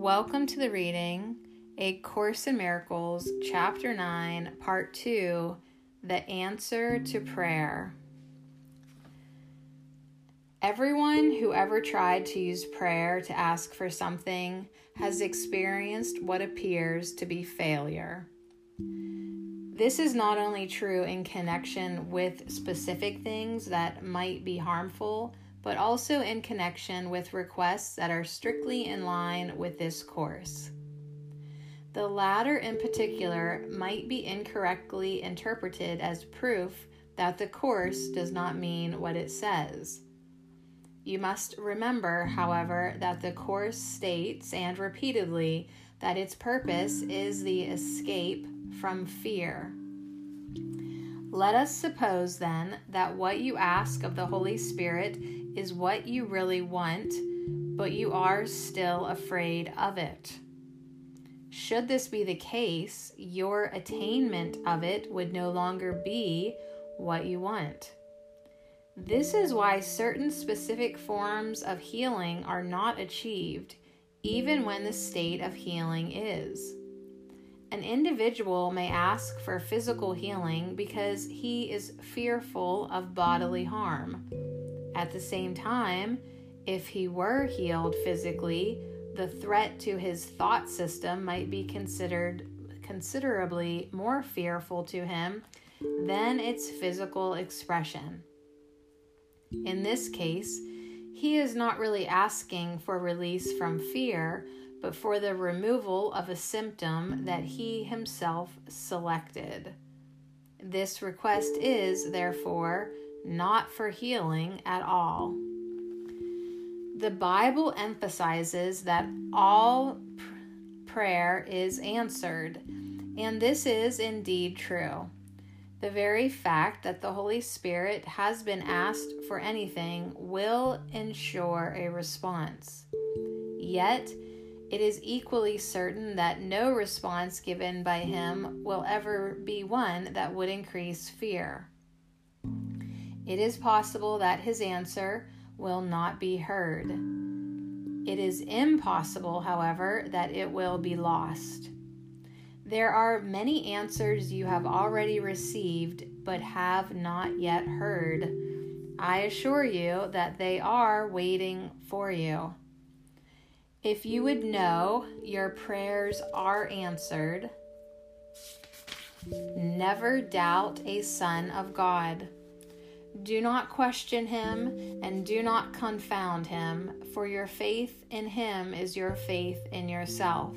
Welcome to the reading, A Course in Miracles, Chapter 9, Part 2 The Answer to Prayer. Everyone who ever tried to use prayer to ask for something has experienced what appears to be failure. This is not only true in connection with specific things that might be harmful but also in connection with requests that are strictly in line with this course. The latter, in particular, might be incorrectly interpreted as proof that the course does not mean what it says. You must remember, however, that the course states, and repeatedly, that its purpose is the escape from fear. Let us suppose then that what you ask of the Holy Spirit is what you really want, but you are still afraid of it. Should this be the case, your attainment of it would no longer be what you want. This is why certain specific forms of healing are not achieved, even when the state of healing is. An individual may ask for physical healing because he is fearful of bodily harm. At the same time, if he were healed physically, the threat to his thought system might be considered considerably more fearful to him than its physical expression. In this case, he is not really asking for release from fear, but for the removal of a symptom that he himself selected. This request is, therefore, not for healing at all. The Bible emphasizes that all prayer is answered, and this is indeed true. The very fact that the Holy Spirit has been asked for anything will ensure a response. Yet, it is equally certain that no response given by Him will ever be one that would increase fear. It is possible that his answer will not be heard. It is impossible, however, that it will be lost. There are many answers you have already received but have not yet heard. I assure you that they are waiting for you. If you would know your prayers are answered, never doubt a son of God. Do not question him and do not confound him, for your faith in him is your faith in yourself.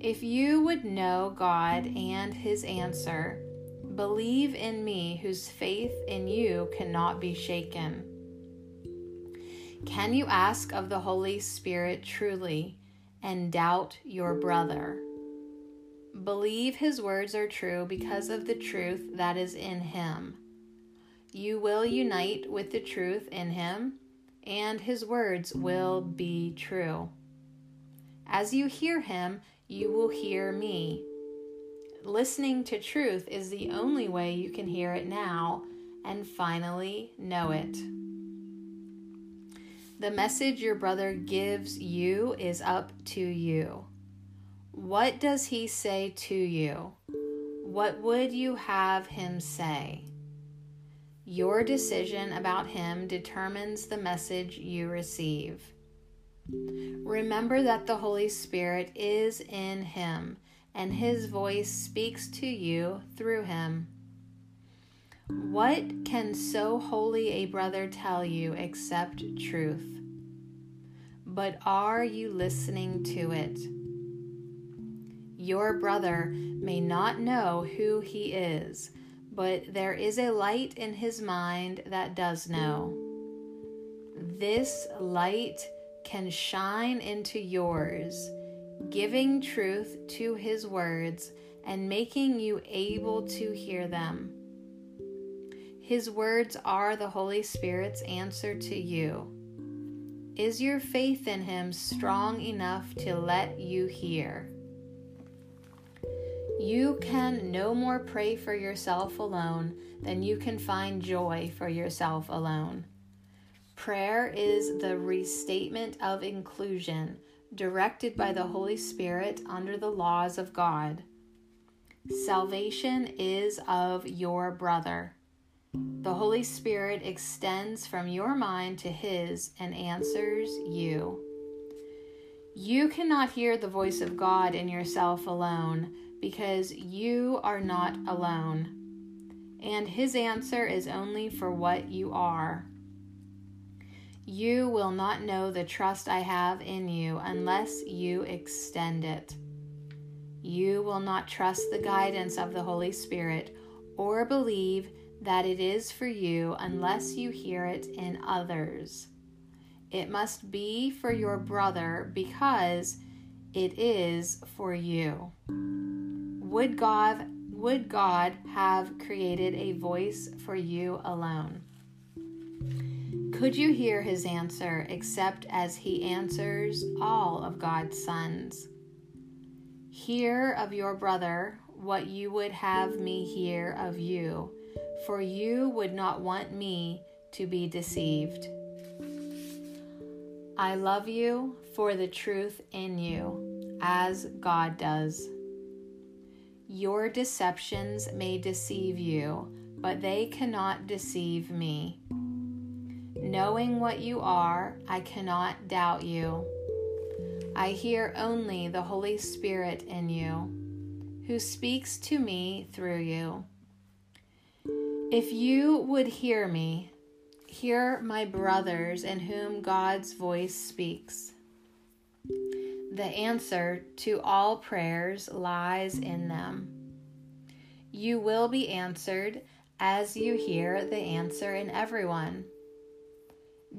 If you would know God and his answer, believe in me, whose faith in you cannot be shaken. Can you ask of the Holy Spirit truly and doubt your brother? Believe his words are true because of the truth that is in him you will unite with the truth in him, and his words will be true. As you hear him, you will hear me. Listening to truth is the only way you can hear it now and finally know it. The message your brother gives you is up to you. What does he say to you? What would you have him say? Your decision about Him determines the message you receive. Remember that the Holy Spirit is in Him and His voice speaks to you through Him. What can so holy a brother tell you except truth? But are you listening to it? Your brother may not know who he is but there is a light in his mind that does know. This light can shine into yours, giving truth to his words and making you able to hear them. His words are the Holy Spirit's answer to you. Is your faith in him strong enough to let you hear? You can no more pray for yourself alone than you can find joy for yourself alone. Prayer is the restatement of inclusion, directed by the Holy Spirit under the laws of God. Salvation is of your brother. The Holy Spirit extends from your mind to his and answers you. You cannot hear the voice of God in yourself alone because you are not alone. And his answer is only for what you are. You will not know the trust I have in you unless you extend it. You will not trust the guidance of the Holy Spirit or believe that it is for you unless you hear it in others. It must be for your brother because it is for you. Would God would God have created a voice for you alone? Could you hear his answer except as he answers all of God's sons? Hear of your brother what you would have me hear of you, for you would not want me to be deceived. I love you for the truth in you, as God does. Your deceptions may deceive you, but they cannot deceive me. Knowing what you are, I cannot doubt you. I hear only the Holy Spirit in you, who speaks to me through you. If you would hear me, hear my brothers in whom God's voice speaks. The answer to all prayers lies in them. You will be answered as you hear the answer in everyone.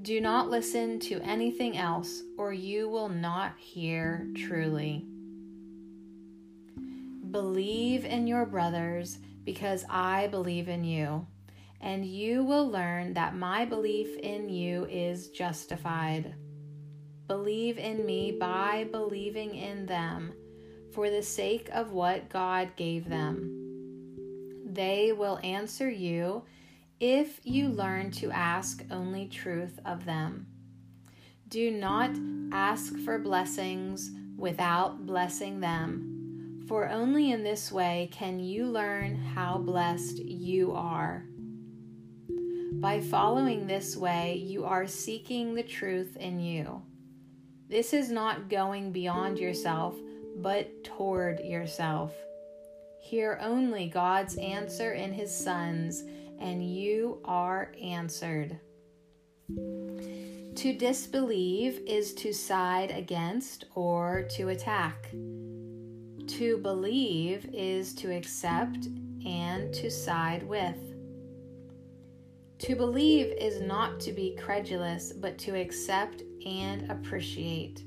Do not listen to anything else, or you will not hear truly. Believe in your brothers because I believe in you, and you will learn that my belief in you is justified. Believe in me by believing in them for the sake of what God gave them. They will answer you if you learn to ask only truth of them. Do not ask for blessings without blessing them, for only in this way can you learn how blessed you are. By following this way, you are seeking the truth in you. This is not going beyond yourself, but toward yourself. Hear only God's answer in His Son's and you are answered. To disbelieve is to side against or to attack. To believe is to accept and to side with. To believe is not to be credulous, but to accept and appreciate.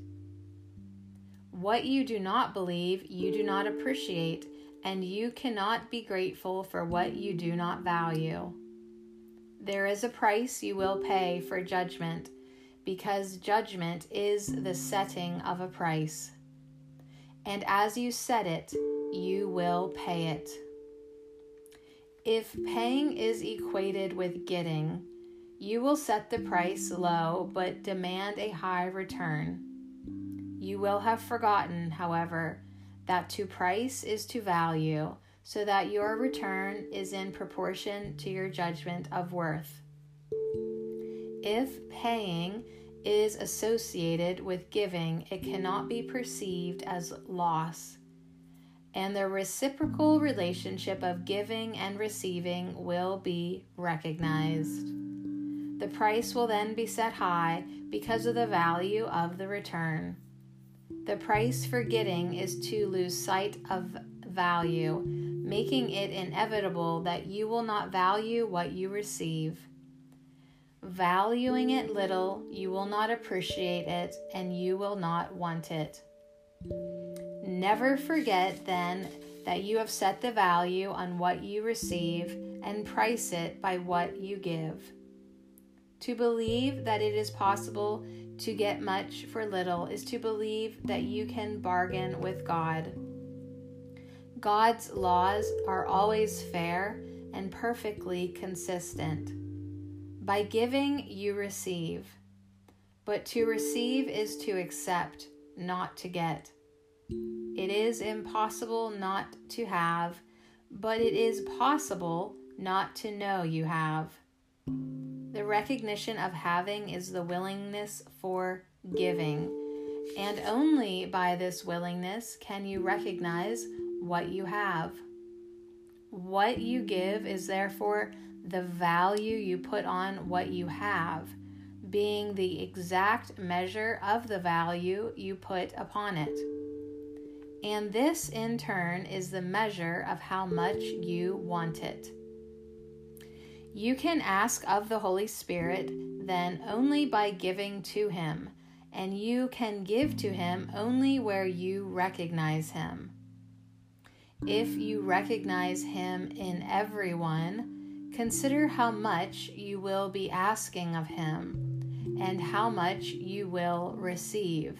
What you do not believe, you do not appreciate and you cannot be grateful for what you do not value. There is a price you will pay for judgment, because judgment is the setting of a price. And as you set it, you will pay it. If paying is equated with getting, you will set the price low but demand a high return. You will have forgotten, however, that to price is to value, so that your return is in proportion to your judgment of worth. If paying is associated with giving, it cannot be perceived as loss. And the reciprocal relationship of giving and receiving will be recognized. The price will then be set high because of the value of the return. The price for getting is to lose sight of value, making it inevitable that you will not value what you receive. Valuing it little, you will not appreciate it and you will not want it. Never forget then that you have set the value on what you receive and price it by what you give. To believe that it is possible to get much for little is to believe that you can bargain with God. God's laws are always fair and perfectly consistent. By giving, you receive. But to receive is to accept, not to get. It is impossible not to have, but it is possible not to know you have. The recognition of having is the willingness for giving, and only by this willingness can you recognize what you have. What you give is therefore the value you put on what you have, being the exact measure of the value you put upon it. And this, in turn, is the measure of how much you want it. You can ask of the Holy Spirit then only by giving to Him, and you can give to Him only where you recognize Him. If you recognize Him in everyone, consider how much you will be asking of Him and how much you will receive.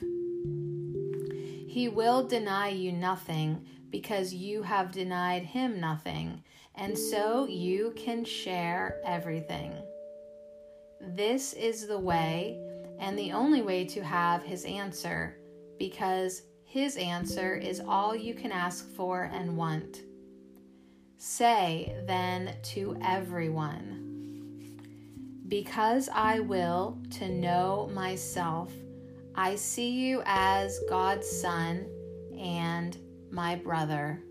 He will deny you nothing because you have denied Him nothing and so you can share everything. This is the way and the only way to have his answer because his answer is all you can ask for and want. Say then to everyone, Because I will to know myself, I see you as God's Son and my brother.